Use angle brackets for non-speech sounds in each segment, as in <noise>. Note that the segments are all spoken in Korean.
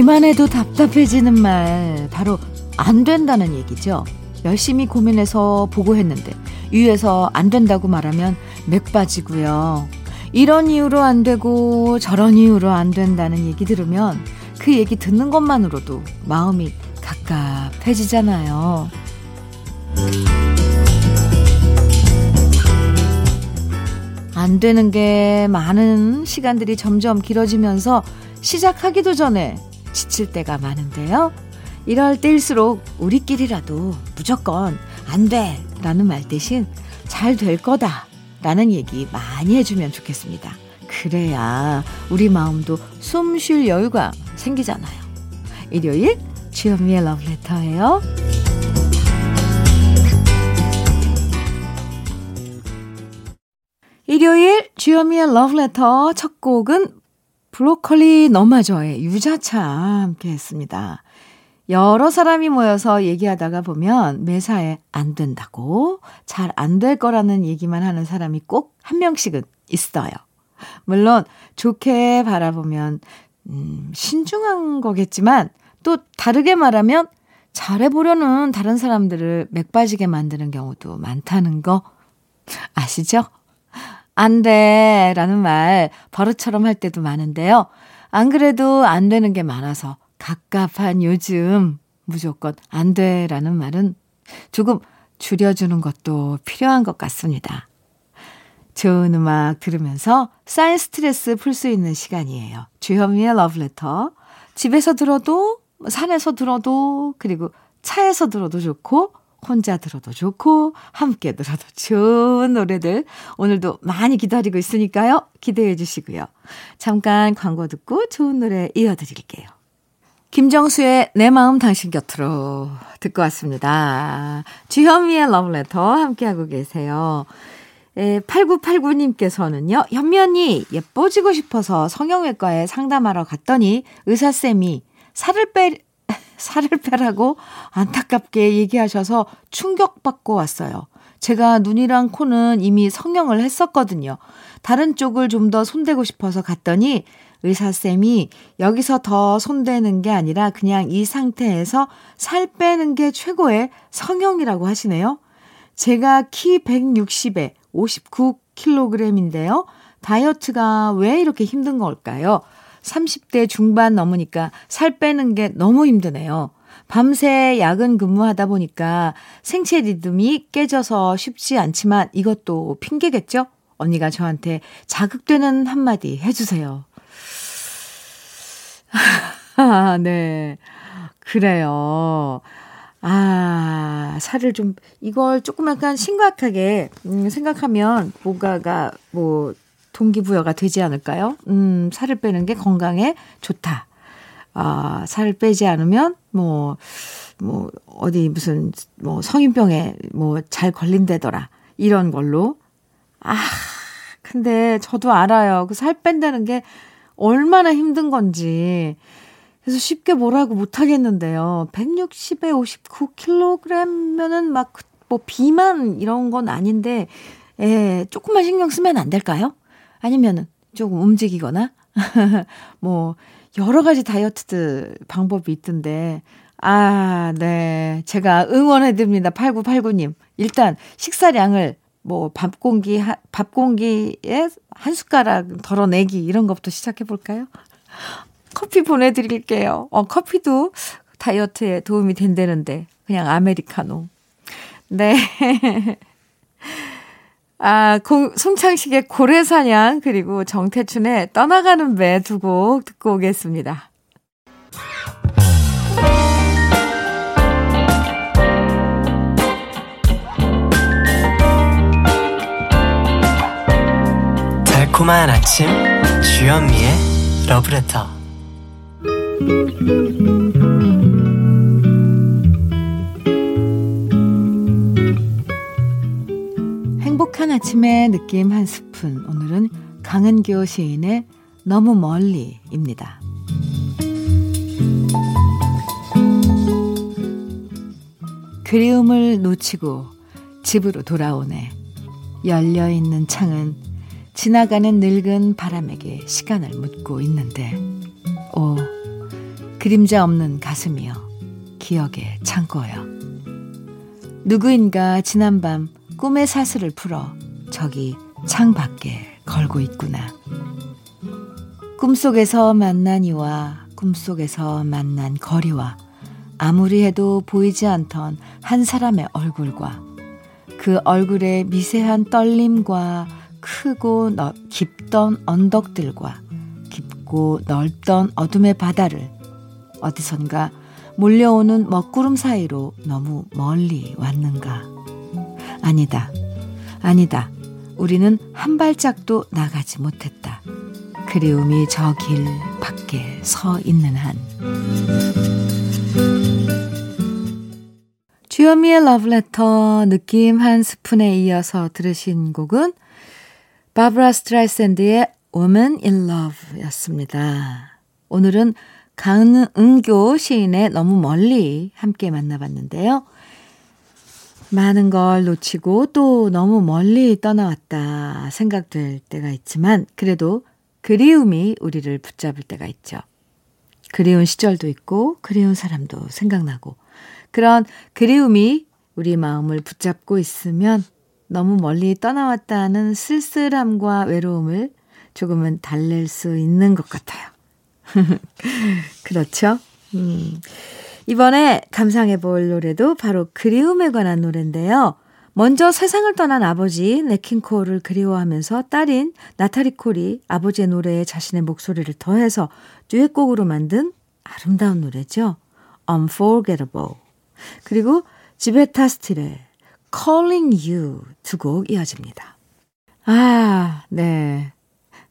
듣기만 해도 답답해지는 말 바로 안 된다는 얘기죠. 열심히 고민해서 보고했는데 위에서 안 된다고 말하면 맥 빠지고요. 이런 이유로 안 되고 저런 이유로 안 된다는 얘기 들으면 그 얘기 듣는 것만으로도 마음이 갑갑해지잖아요. 안 되는 게 많은 시간들이 점점 길어지면서 시작하기도 전에 지칠 때가 많은데요. 이럴 때일수록 우리끼리라도 무조건 안 돼! 라는 말 대신 잘 될 거다! 라는 얘기 많이 해주면 좋겠습니다. 그래야 우리 마음도 숨 쉴 여유가 생기잖아요. 일요일 주현미의 러브레터예요. 일요일 주현미의 러브레터 첫 곡은 브로콜리 너마저의 유자차 함께 했습니다. 여러 사람이 모여서 얘기하다가 보면 매사에 안 된다고 잘 안 될 거라는 얘기만 하는 사람이 꼭 한 명씩은 있어요. 물론 좋게 바라보면 음, 신중한 거겠지만 또 다르게 말하면 잘해보려는 다른 사람들을 맥빠지게 만드는 경우도 많다는 거 아시죠? 안 돼. 라는 말 버릇처럼 할 때도 많은데요. 안 그래도 안 되는 게 많아서 갑갑한 요즘 무조건 안 돼. 라는 말은 조금 줄여주는 것도 필요한 것 같습니다. 좋은 음악 들으면서 쌓인 스트레스 풀 수 있는 시간이에요. 주현미의 러브레터. 집에서 들어도, 산에서 들어도, 그리고 차에서 들어도 좋고, 혼자 들어도 좋고, 함께 들어도 좋은 노래들 오늘도 많이 기다리고 있으니까요. 기대해 주시고요. 잠깐 광고 듣고 좋은 노래 이어드릴게요. 김정수의 내 마음 당신 곁으로 듣고 왔습니다. 주현미의 러브레터 함께하고 계세요. 에, 8989님께서는요, 현면이 예뻐지고 싶어서 성형외과에 상담하러 갔더니 의사쌤이 살을 빼, 살을 빼라고 안타깝게 얘기하셔서 충격받고 왔어요. 제가 눈이랑 코는 이미 성형을 했었거든요. 다른 쪽을 좀 더 손대고 싶어서 갔더니 의사쌤이 여기서 더 손대는 게 아니라 그냥 이 상태에서 살 빼는 게 최고의 성형이라고 하시네요. 제가 키 160에 59kg인데요. 다이어트가 왜 이렇게 힘든 걸까요? 30대 중반 넘으니까 살 빼는 게 너무 힘드네요. 밤새 야근 근무하다 보니까 생체 리듬이 깨져서 쉽지 않지만 이것도 핑계겠죠? 언니가 저한테 자극되는 한마디 해주세요. 아, <laughs> 네. 그래요. 아, 살을 좀, 이걸 조금 약간 심각하게, 음, 생각하면 뭔가가 뭐, 동기부여가 되지 않을까요? 음, 살을 빼는 게 건강에 좋다. 아, 살을 빼지 않으면 뭐, 뭐, 어디 무슨, 뭐, 성인병에 뭐, 잘 걸린다더라. 이런 걸로. 아, 근데 저도 알아요. 그 살 뺀다는 게 얼마나 힘든 건지. 그래서 쉽게 뭐라고 못 하겠는데요. 160에 59kg면은 막, 뭐, 비만 이런 건 아닌데, 예, 조금만 신경 쓰면 안 될까요? 아니면은 조금 움직이거나 <laughs> 뭐 여러 가지 다이어트 방법이 있던데 아, 네. 제가 응원해 드립니다. 8989님. 일단 식사량을 뭐 밥 공기 밥 공기에 한 숟가락 덜어내기 이런 것부터 시작해 볼까요? <laughs> 커피 보내 드릴게요. 어, 커피도 다이어트에 도움이 된다는데 그냥 아메리카노. 네. <laughs> 아, 공, 송창식의 고래사냥, 그리고 정태춘의 떠나가는 배두곡 듣고 오겠습니다. 달콤한 아침, 주현미의 러브레터. 아침의 느낌 한 스푼. 오늘은 강은교 시인의 너무 멀리입니다. 그리움을 놓치고 집으로 돌아오네. 열려있는 창은 지나가는 늙은 바람에게 시간을 묻고 있는데, 오, 그림자 없는 가슴이여 기억의 창고여 누구인가 지난밤 꿈의 사슬을 풀어 저기 창 밖에 걸고 있구나 꿈속에서 만난 이와 꿈속에서 만난 거리와 아무리 해도 보이지 않던 한 사람의 얼굴과 그 얼굴의 미세한 떨림과 크고 넓, 깊던 언덕들과 깊고 넓던 어둠의 바다를 어디선가 몰려오는 먹구름 사이로 너무 멀리 왔는가? 아니다. 아니다. 우리는 한 발짝도 나가지 못했다. 그리움이 저 길 밖에 서 있는 한. 주현미의 러브레터 느낌 한 스푼에 이어서 들으신 곡은 바브라 스트라이샌드의 Woman in Love 였습니다. 오늘은 강은교 시인의 너무 멀리 함께 만나봤는데요. 많은 걸 놓치고 또 너무 멀리 떠나왔다 생각될 때가 있지만 그래도 그리움이 우리를 붙잡을 때가 있죠. 그리운 시절도 있고 그리운 사람도 생각나고 그런 그리움이 우리 마음을 붙잡고 있으면 너무 멀리 떠나왔다는 쓸쓸함과 외로움을 조금은 달랠 수 있는 것 같아요. <laughs> 그렇죠? 음. 이번에 감상해 볼 노래도 바로 그리움에 관한 노래인데요. 먼저 세상을 떠난 아버지 네킹콜을 그리워하면서 딸인 나타리 콜이 아버지의 노래에 자신의 목소리를 더해서 듀엣곡으로 만든 아름다운 노래죠. Unforgettable. 그리고 지베타 스틸의 Calling You 두 곡 이어집니다. 아, 네.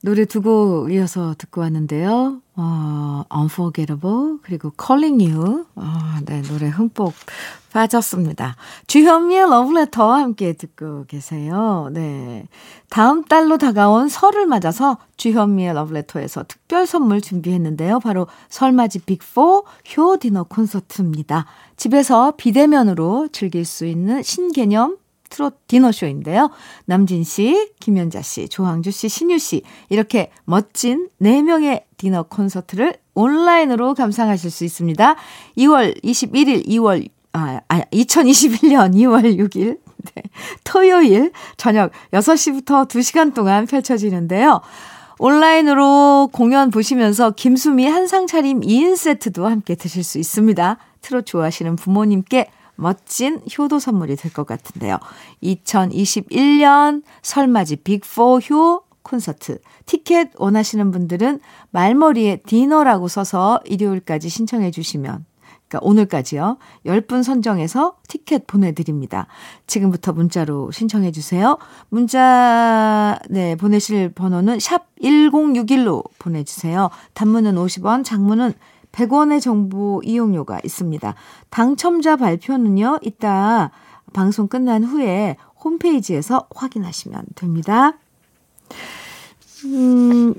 노래 두 곡 이어서 듣고 왔는데요. 어, Unforgettable 그리고 Calling You 어, 네 노래 흠뻑 빠졌습니다. 주현미의 러브레터와 함께 듣고 계세요. 네 다음 달로 다가온 설을 맞아서 주현미의 러브레터에서 특별 선물 준비했는데요. 바로 설맞이 빅4 효 디너 콘서트입니다. 집에서 비대면으로 즐길 수 있는 신개념 트롯 디너쇼인데요. 남진 씨, 김연자 씨, 조항주 씨, 신유 씨 이렇게 멋진 4명의 디너 콘서트를 온라인으로 감상하실 수 있습니다. 2월 21일, 2월 아, 아 2021년 2월 6일 네, 토요일 저녁 6시부터 2시간 동안 펼쳐지는데요. 온라인으로 공연 보시면서 김수미 한상 차림 2인 세트도 함께 드실 수 있습니다. 트롯 좋아하시는 부모님께 멋진 효도 선물이 될 것 같은데요. 2021년 설맞이 빅4 효 콘서트. 티켓 원하시는 분들은 말머리에 디너라고 써서 일요일까지 신청해 주시면 그러니까 오늘까지요. 10분 선정해서 티켓 보내드립니다. 지금부터 문자로 신청해 주세요. 문자, 네, 보내실 번호는 샵 1061로 보내주세요. 단문은 50원, 장문은 100원의 정보 이용료가 있습니다. 당첨자 발표는요, 이따 방송 끝난 후에 홈페이지에서 확인하시면 됩니다. 음,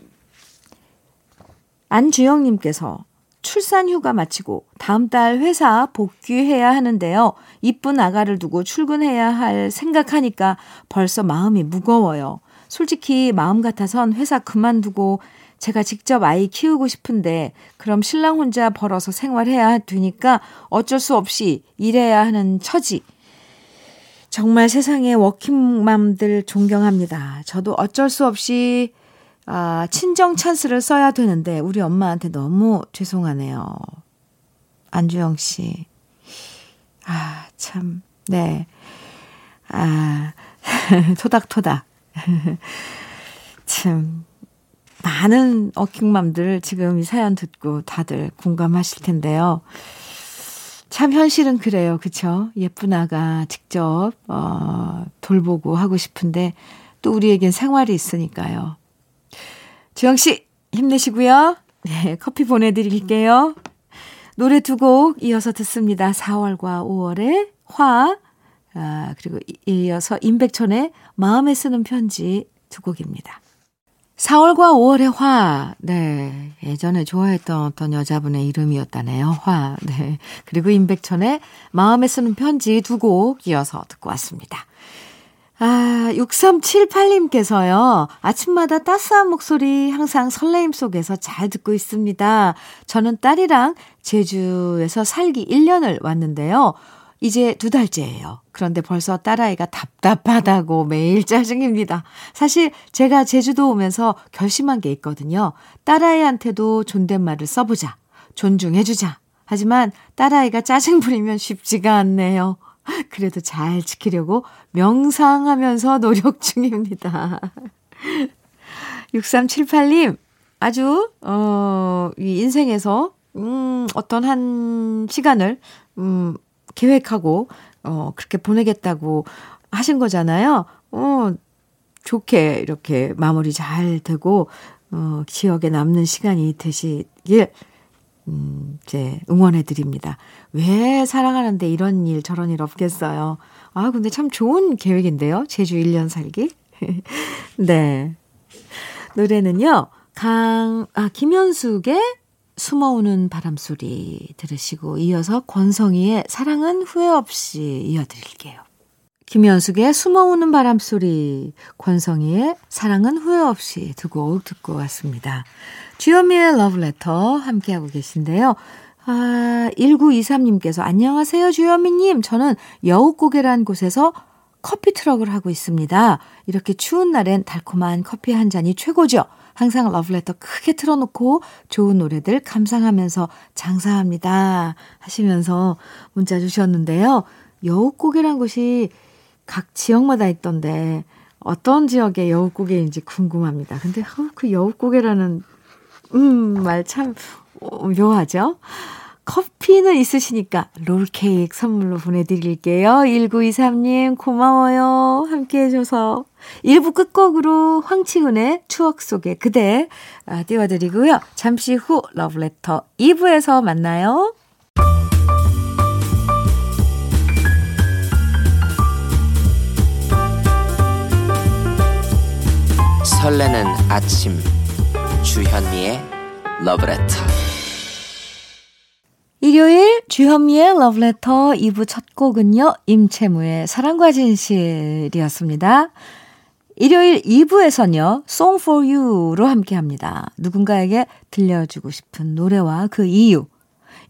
안주영님께서 출산 휴가 마치고 다음 달 회사 복귀해야 하는데요. 이쁜 아가를 두고 출근해야 할 생각하니까 벌써 마음이 무거워요. 솔직히 마음 같아선 회사 그만두고 제가 직접 아이 키우고 싶은데 그럼 신랑 혼자 벌어서 생활해야 되니까 어쩔 수 없이 일해야 하는 처지. 정말 세상의 워킹맘들 존경합니다. 저도 어쩔 수 없이 아, 친정 찬스를 써야 되는데 우리 엄마한테 너무 죄송하네요. 안주영 씨. 아, 참. 네. 아, <laughs> 토닥토닥. <laughs> 참 많은 어킹맘들 지금 이 사연 듣고 다들 공감하실 텐데요. 참 현실은 그래요. 그쵸? 예쁜 아가 직접, 어, 돌보고 하고 싶은데 또 우리에겐 생활이 있으니까요. 주영씨, 힘내시고요. 네, 커피 보내드릴게요. 노래 두 곡 이어서 듣습니다. 4월과 5월의 화, 아, 그리고 이어서 임백천의 마음에 쓰는 편지 두 곡입니다. 4월과 5월의 화, 네. 예전에 좋아했던 어떤 여자분의 이름이었다네요. 화, 네. 그리고 임백천의 마음에 쓰는 편지 두 곡 이어서 듣고 왔습니다. 아, 6378님께서요. 아침마다 따스한 목소리 항상 설레임 속에서 잘 듣고 있습니다. 저는 딸이랑 제주에서 살기 1년을 왔는데요. 이제 두 달째예요. 그런데 벌써 딸아이가 답답하다고 매일 짜증입니다. 사실 제가 제주도 오면서 결심한 게 있거든요. 딸아이한테도 존댓말을 써보자. 존중해주자. 하지만 딸아이가 짜증 부리면 쉽지가 않네요. 그래도 잘 지키려고 명상하면서 노력 중입니다. <laughs> 6378님, 아주, 어, 이 인생에서, 음, 어떤 한 시간을, 음, 계획하고, 어, 그렇게 보내겠다고 하신 거잖아요. 어, 좋게 이렇게 마무리 잘 되고, 어, 기억에 남는 시간이 되시길, 음, 이제 응원해 드립니다. 왜 사랑하는데 이런 일 저런 일 없겠어요. 아, 근데 참 좋은 계획인데요. 제주 1년 살기. <laughs> 네. 노래는요. 강, 아, 김현숙의 숨어오는 바람소리 들으시고 이어서 권성희의 사랑은 후회 없이 이어드릴게요. 김현숙의 숨어오는 바람소리, 권성희의 사랑은 후회 없이 두 곡 듣고 왔습니다. 주현미의 러브레터 함께하고 계신데요. 아, 1923님께서 안녕하세요, 주현미님. 저는 여우고개란 곳에서 커피 트럭을 하고 있습니다. 이렇게 추운 날엔 달콤한 커피 한 잔이 최고죠. 항상 러브레터 크게 틀어놓고 좋은 노래들 감상하면서 장사합니다. 하시면서 문자 주셨는데요. 여우고개란 곳이 각 지역마다 있던데 어떤 지역의 여우고개인지 궁금합니다. 근데 어, 그 여우고개라는 음, 말 참 묘하죠? 커피는 있으시니까 롤케이크 선물로 보내드릴게요. 1923님 고마워요. 함께 해 줘서. 1부 끝곡으로 황치훈의 추억 속의 그대 아, 띄워드리고요. 잠시 후 러브레터 2부에서 만나요. 설레는 아침 주현미의 러브레터 일요일 주현미의 러브레터 2부 첫 곡은요. 임채무의 사랑과 진실이었습니다. 일요일 2부에서는요. Song for You로 함께합니다. 누군가에게 들려주고 싶은 노래와 그 이유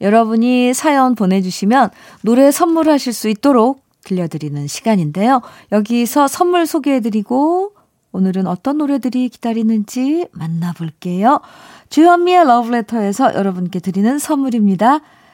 여러분이 사연 보내주시면 노래 선물하실 수 있도록 들려드리는 시간인데요. 여기서 선물 소개해드리고 오늘은 어떤 노래들이 기다리는지 만나볼게요. 주현미의 러브레터에서 여러분께 드리는 선물입니다.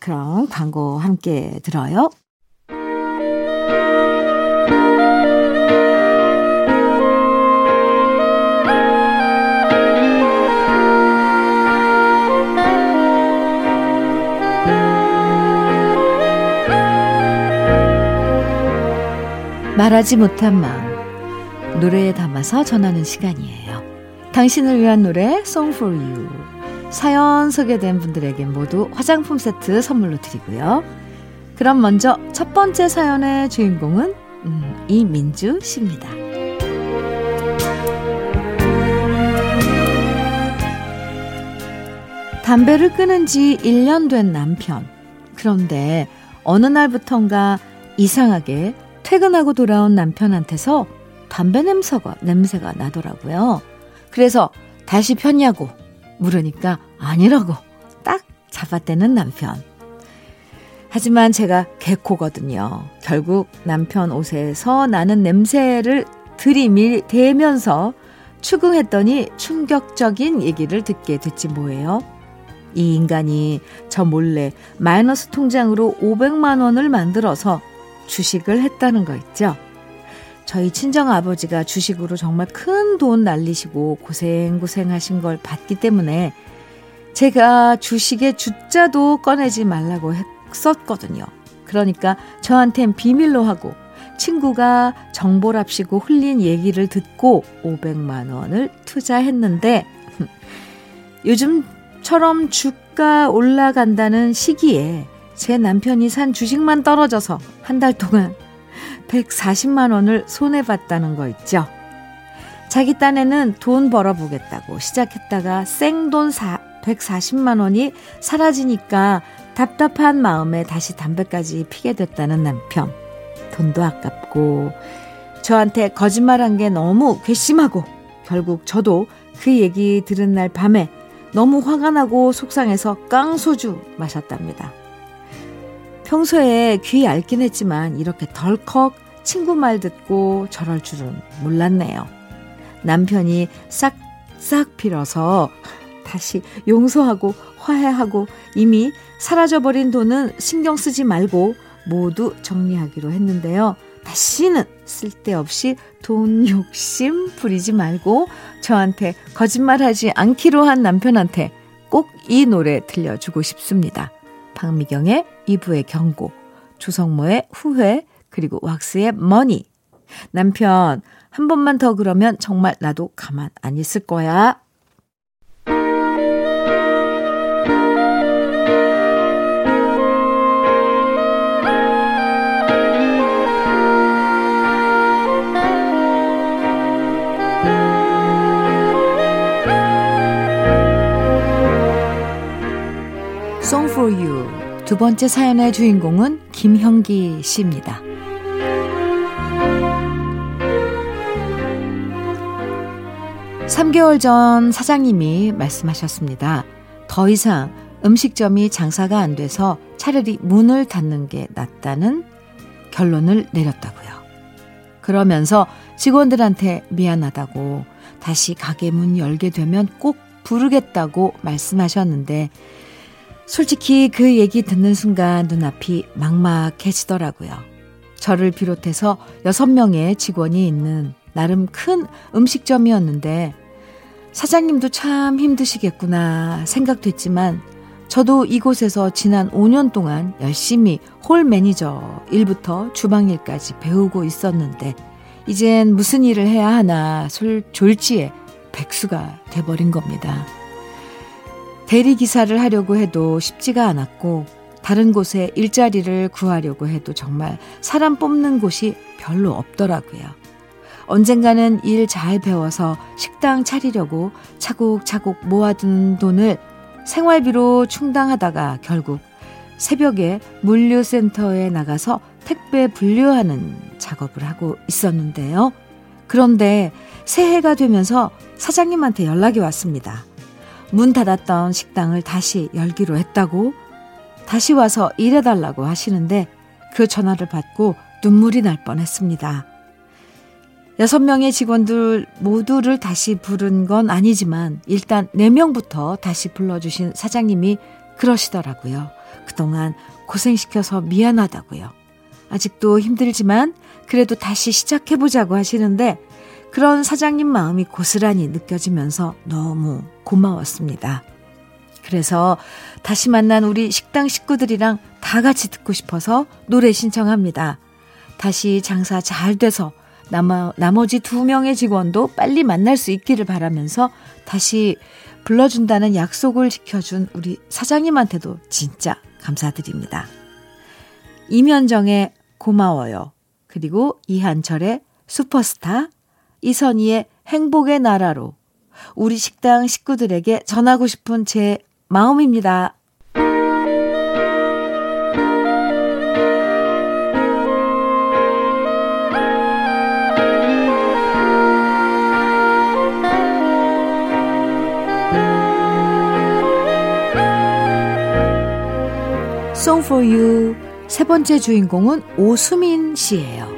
그럼 광고 함께 들어요. 말하지 못한 마음 노래에 담아서 전하는 시간이에요. 당신을 위한 노래 Song for You 사연 소개된 분들에게 모두 화장품 세트 선물로 드리고요. 그럼 먼저 첫 번째 사연의 주인공은 음, 이민주 씨입니다. 담배를 끊은 지 1년 된 남편. 그런데 어느 날부턴가 이상하게 퇴근하고 돌아온 남편한테서 담배 냄새가, 냄새가 나더라고요. 그래서 다시 폈냐고 물으니까 아니라고 딱 잡아떼는 남편. 하지만 제가 개코거든요. 결국 남편 옷에서 나는 냄새를 들이밀 대면서 추궁했더니 충격적인 얘기를 듣게 됐지 뭐예요. 이 인간이 저 몰래 마이너스 통장으로 500만 원을 만들어서 주식을 했다는 거 있죠. 저희 친정 아버지가 주식으로 정말 큰 돈 날리시고 고생고생 하신 걸 봤기 때문에 제가 주식의 주자도 꺼내지 말라고 했었거든요. 그러니까 저한텐 비밀로 하고 친구가 정보랍시고 흘린 얘기를 듣고 500만 원을 투자했는데 <laughs> 요즘처럼 주가 올라간다는 시기에 제 남편이 산 주식만 떨어져서 한 달 동안 140만 원을 손해봤다는 거 있죠. 자기 딴에는 돈 벌어보겠다고 시작했다가 생돈 140만 원이 사라지니까 답답한 마음에 다시 담배까지 피게 됐다는 남편. 돈도 아깝고 저한테 거짓말한 게 너무 괘씸하고 결국 저도 그 얘기 들은 날 밤에 너무 화가 나고 속상해서 깡소주 마셨답니다. 평소에 귀 얇긴 했지만 이렇게 덜컥 친구 말 듣고 저럴 줄은 몰랐네요. 남편이 싹싹 빌어서 다시 용서하고 화해하고 이미 사라져버린 돈은 신경 쓰지 말고 모두 정리하기로 했는데요. 다시는 쓸데없이 돈 욕심 부리지 말고 저한테 거짓말하지 않기로 한 남편한테 꼭 이 노래 들려주고 싶습니다. 박미경의 2부의 경고, 조성모의 후회, 그리고 왁스의 머니. 남편, 한 번만 더 그러면 정말 나도 가만 안 있을 거야. Song for You 두 번째 사연의 주인공은 김형기 씨입니다. 3개월 전 사장님이 말씀하셨습니다. 더 이상 음식점이 장사가 안 돼서 차라리 문을 닫는 게 낫다는 결론을 내렸다고요. 그러면서 직원들한테 미안하다고 다시 가게 문 열게 되면 꼭 부르겠다고 말씀하셨는데 솔직히 그 얘기 듣는 순간 눈앞이 막막해지더라고요. 저를 비롯해서 6명의 직원이 있는 나름 큰 음식점이었는데 사장님도 참 힘드시겠구나 생각됐지만 저도 이곳에서 지난 5년 동안 열심히 홀 매니저 일부터 주방일까지 배우고 있었는데 이젠 무슨 일을 해야 하나 솔 졸지에 백수가 돼버린 겁니다. 대리기사를 하려고 해도 쉽지가 않았고, 다른 곳에 일자리를 구하려고 해도 정말 사람 뽑는 곳이 별로 없더라고요. 언젠가는 일 잘 배워서 식당 차리려고 차곡차곡 모아둔 돈을 생활비로 충당하다가 결국 새벽에 물류센터에 나가서 택배 분류하는 작업을 하고 있었는데요. 그런데 새해가 되면서 사장님한테 연락이 왔습니다. 문 닫았던 식당을 다시 열기로 했다고 다시 와서 일해달라고 하시는데 그 전화를 받고 눈물이 날 뻔했습니다. 여섯 명의 직원들 모두를 다시 부른 건 아니지만 일단 네 명부터 다시 불러주신 사장님이 그러시더라고요. 그동안 고생시켜서 미안하다고요. 아직도 힘들지만 그래도 다시 시작해보자고 하시는데 그런 사장님 마음이 고스란히 느껴지면서 너무 고마웠습니다. 그래서 다시 만난 우리 식당 식구들이랑 다 같이 듣고 싶어서 노래 신청합니다. 다시 장사 잘 돼서 나머, 나머지 두 명의 직원도 빨리 만날 수 있기를 바라면서 다시 불러준다는 약속을 지켜준 우리 사장님한테도 진짜 감사드립니다. 이면정의 고마워요. 그리고 이한철의 슈퍼스타 이선희의 행복의 나라로 우리 식당 식구들에게 전하고 싶은 제 마음입니다. Song for You 세 번째 주인공은 오수민 씨예요.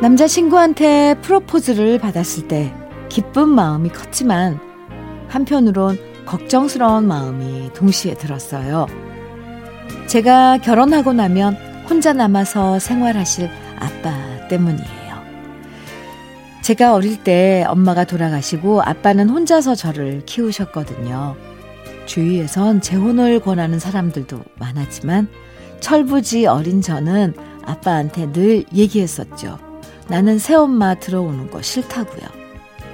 남자친구한테 프로포즈를 받았을 때 기쁜 마음이 컸지만 한편으론 걱정스러운 마음이 동시에 들었어요. 제가 결혼하고 나면 혼자 남아서 생활하실 아빠 때문이에요. 제가 어릴 때 엄마가 돌아가시고 아빠는 혼자서 저를 키우셨거든요. 주위에선 재혼을 권하는 사람들도 많았지만 철부지 어린 저는 아빠한테 늘 얘기했었죠. 나는 새엄마 들어오는 거 싫다고요.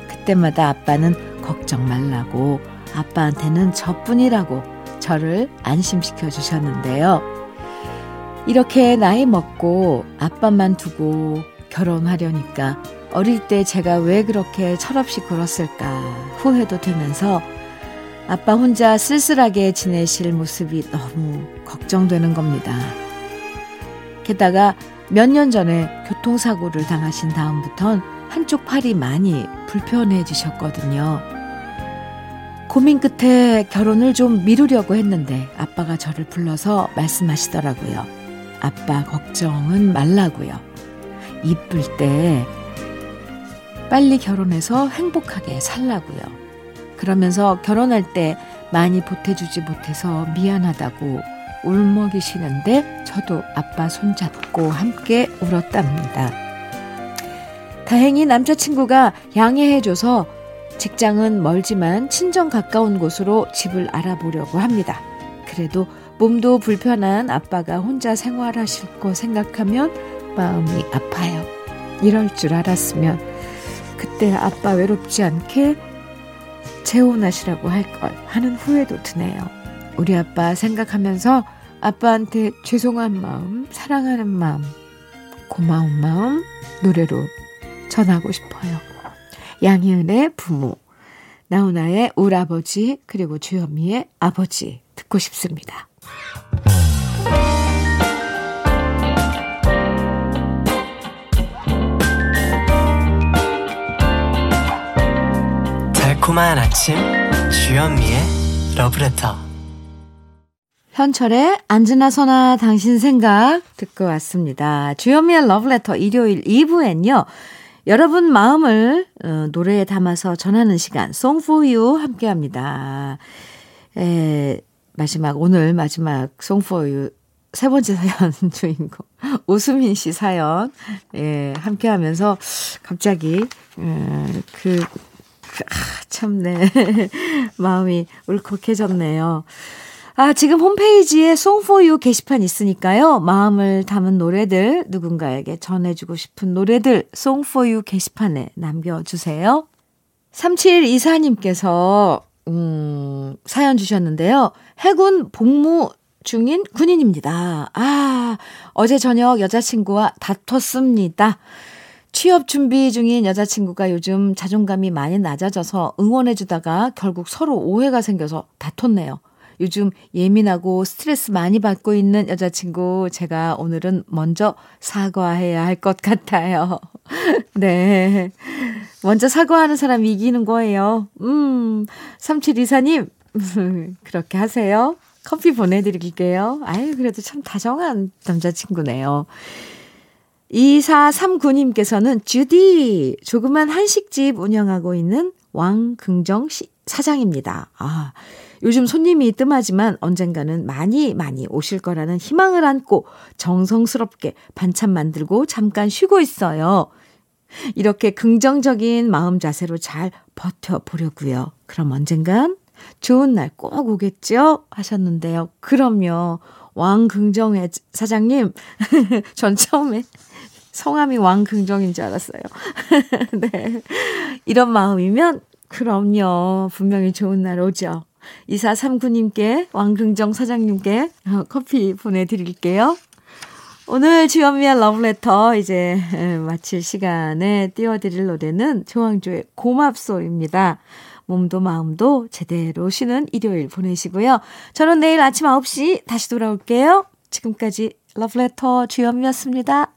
그때마다 아빠는 걱정 말라고 아빠한테는 저뿐이라고 저를 안심시켜 주셨는데요. 이렇게 나이 먹고 아빠만 두고 결혼하려니까 어릴 때 제가 왜 그렇게 철없이 굴었을까 후회도 되면서 아빠 혼자 쓸쓸하게 지내실 모습이 너무 걱정되는 겁니다. 게다가 몇 년 전에 교통사고를 당하신 다음부턴 한쪽 팔이 많이 불편해지셨거든요. 고민 끝에 결혼을 좀 미루려고 했는데 아빠가 저를 불러서 말씀하시더라고요. 아빠 걱정은 말라고요. 이쁠 때 빨리 결혼해서 행복하게 살라고요. 그러면서 결혼할 때 많이 보태주지 못해서 미안하다고 울먹이시는데 저도 아빠 손잡고 함께 울었답니다. 다행히 남자친구가 양해해줘서 직장은 멀지만 친정 가까운 곳으로 집을 알아보려고 합니다. 그래도 몸도 불편한 아빠가 혼자 생활하실 거 생각하면 마음이 아파요. 이럴 줄 알았으면 그때 아빠 외롭지 않게 재혼하시라고 할 걸 하는 후회도 드네요. 우리 아빠 생각하면서 아빠한테 죄송한 마음, 사랑하는 마음, 고마운 마음 노래로 전하고 싶어요. 양희은의 부모, 나훈아의 울아버지, 그리고 주현미의 아버지 듣고 싶습니다. 달콤한 아침 주현미의 러브레터 현철의 안즈나 서나 당신 생각 듣고 왔습니다. 주현미의 러브레터 일요일 2부엔요. 여러분 마음을 어, 노래에 담아서 전하는 시간 You 함께합니다. 에, 마지막 오늘 마지막 You 세 번째 사연 <laughs> 주인공 오수민 씨 사연 예 함께 하면서 갑자기 음, 그, 그 아, 참네 <laughs> 마음이 울컥해졌네요. 아, 지금 홈페이지에 송포유 게시판 있으니까요. 마음을 담은 노래들, 누군가에게 전해주고 싶은 노래들, 송포유 게시판에 남겨주세요. 3724님께서, 음, 사연 주셨는데요. 해군 복무 중인 군인입니다. 아, 어제 저녁 여자친구와 다퉜습니다. 취업 준비 중인 여자친구가 요즘 자존감이 많이 낮아져서 응원해주다가 결국 서로 오해가 생겨서 다퉜네요. 요즘 예민하고 스트레스 많이 받고 있는 여자친구, 제가 오늘은 먼저 사과해야 할 것 같아요. <laughs> 네. 먼저 사과하는 사람이 이기는 거예요. 음, 3724님, <laughs> 그렇게 하세요. 커피 보내드릴게요. 아유, 그래도 참 다정한 남자친구네요. 2439님께서는 주디, 조그만 한식집 운영하고 있는 왕긍정 사장입니다. 아, 요즘 손님이 뜸하지만 언젠가는 많이 많이 오실 거라는 희망을 안고 정성스럽게 반찬 만들고 잠깐 쉬고 있어요. 이렇게 긍정적인 마음 자세로 잘 버텨보려고요. 그럼 언젠간 좋은 날 꼭 오겠죠? 하셨는데요. 그럼요. 왕긍정의 사장님, <laughs> 전 처음에 성함이 왕긍정인 줄 알았어요. <laughs> 네. 이런 마음이면 그럼요. 분명히 좋은 날 오죠. 2439님께, 왕긍정 사장님께 어, 커피 보내드릴게요. 오늘 주현미의 러브레터 이제 마칠 시간에 띄워드릴 노래는 조항조의 고맙소입니다. 몸도 마음도 제대로 쉬는 일요일 보내시고요. 저는 내일 아침 9시 다시 돌아올게요. 지금까지 러브레터 주현미였습니다.